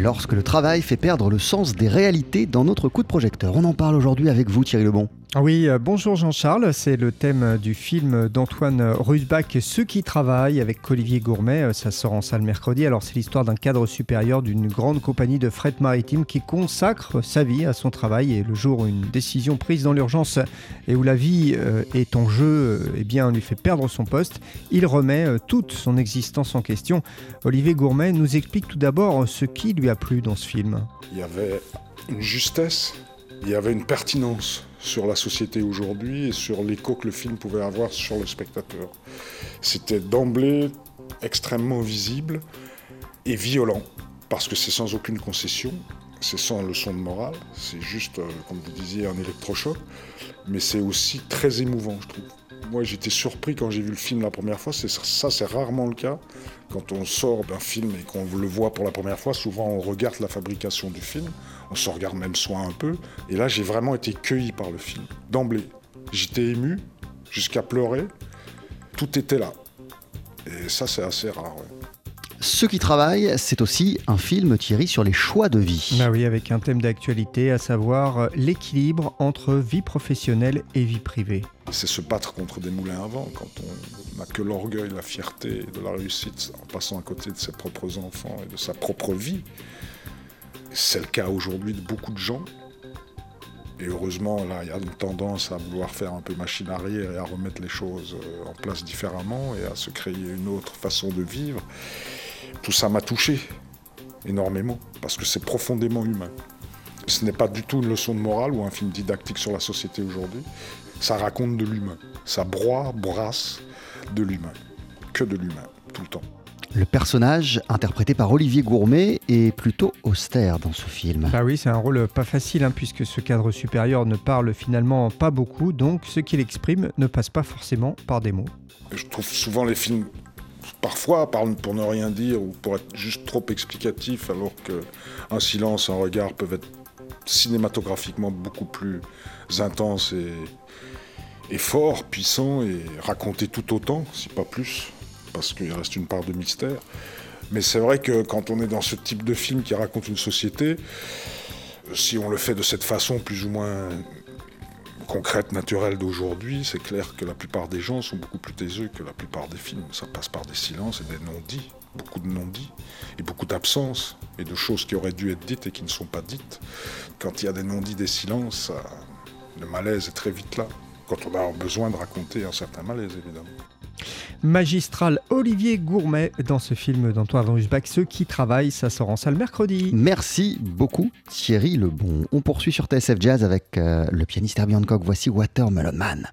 lorsque le travail fait perdre le sens des réalités dans notre coup de projecteur. On en parle aujourd'hui avec vous Thierry Lebon. Oui, euh, bonjour Jean-Charles, c'est le thème du film d'Antoine Rusbach, Ceux qui travaillent, avec Olivier Gourmet. Euh, ça sort en salle mercredi. Alors, c'est l'histoire d'un cadre supérieur d'une grande compagnie de fret maritime qui consacre sa vie à son travail. Et le jour où une décision prise dans l'urgence et où la vie euh, est en jeu, eh bien, lui fait perdre son poste, il remet toute son existence en question. Olivier Gourmet nous explique tout d'abord ce qui lui a plu dans ce film. Il y avait une justesse, il y avait une pertinence sur la société aujourd'hui et sur l'écho que le film pouvait avoir sur le spectateur. C'était d'emblée extrêmement visible et violent, parce que c'est sans aucune concession, c'est sans leçon de morale, c'est juste, euh, comme vous disiez, un électrochoc, mais c'est aussi très émouvant, je trouve. Moi, j'étais surpris quand j'ai vu le film la première fois. Ça, c'est rarement le cas. Quand on sort d'un film et qu'on le voit pour la première fois, souvent on regarde la fabrication du film. On se regarde même soi un peu. Et là, j'ai vraiment été cueilli par le film. D'emblée. J'étais ému, jusqu'à pleurer. Tout était là. Et ça, c'est assez rare. Ceux qui travaillent, c'est aussi un film, Thierry, sur les choix de vie. Bah oui, avec un thème d'actualité, à savoir l'équilibre entre vie professionnelle et vie privée. C'est se battre contre des moulins à vent quand on n'a que l'orgueil, la fierté de la réussite en passant à côté de ses propres enfants et de sa propre vie. C'est le cas aujourd'hui de beaucoup de gens. Et heureusement, là, il y a une tendance à vouloir faire un peu machine arrière et à remettre les choses euh, en place différemment et à se créer une autre façon de vivre. Tout ça m'a touché énormément parce que c'est profondément humain. Ce n'est pas du tout une leçon de morale ou un film didactique sur la société aujourd'hui. Ça raconte de l'humain. Ça broie, brasse de l'humain. Que de l'humain, tout le temps. Le personnage, interprété par Olivier Gourmet, est plutôt austère dans ce film. Bah oui, c'est un rôle pas facile, hein, puisque ce cadre supérieur ne parle finalement pas beaucoup, donc ce qu'il exprime ne passe pas forcément par des mots. Je trouve souvent les films parfois pour ne rien dire ou pour être juste trop explicatifs, alors qu'un silence, un regard peuvent être cinématographiquement beaucoup plus intenses et, et forts, puissants et raconter tout autant, si pas plus, parce qu'il reste une part de mystère. Mais c'est vrai que quand on est dans ce type de film qui raconte une société, si on le fait de cette façon plus ou moins concrète, naturelle d'aujourd'hui, c'est clair que la plupart des gens sont beaucoup plus taiseux que la plupart des films. Ça passe par des silences et des non-dits, beaucoup de non-dits, et beaucoup d'absences, et de choses qui auraient dû être dites et qui ne sont pas dites. Quand il y a des non-dits, des silences, le malaise est très vite là. Quand on a besoin de raconter un certain malaise, évidemment magistral Olivier Gourmet dans ce film d'Antoine Rusbach, Ceux qui travaillent, ça sort en salle mercredi. Merci beaucoup Thierry Lebon. On poursuit sur TSF Jazz avec euh, le pianiste Herbie Hancock. Voici Watermelon Man.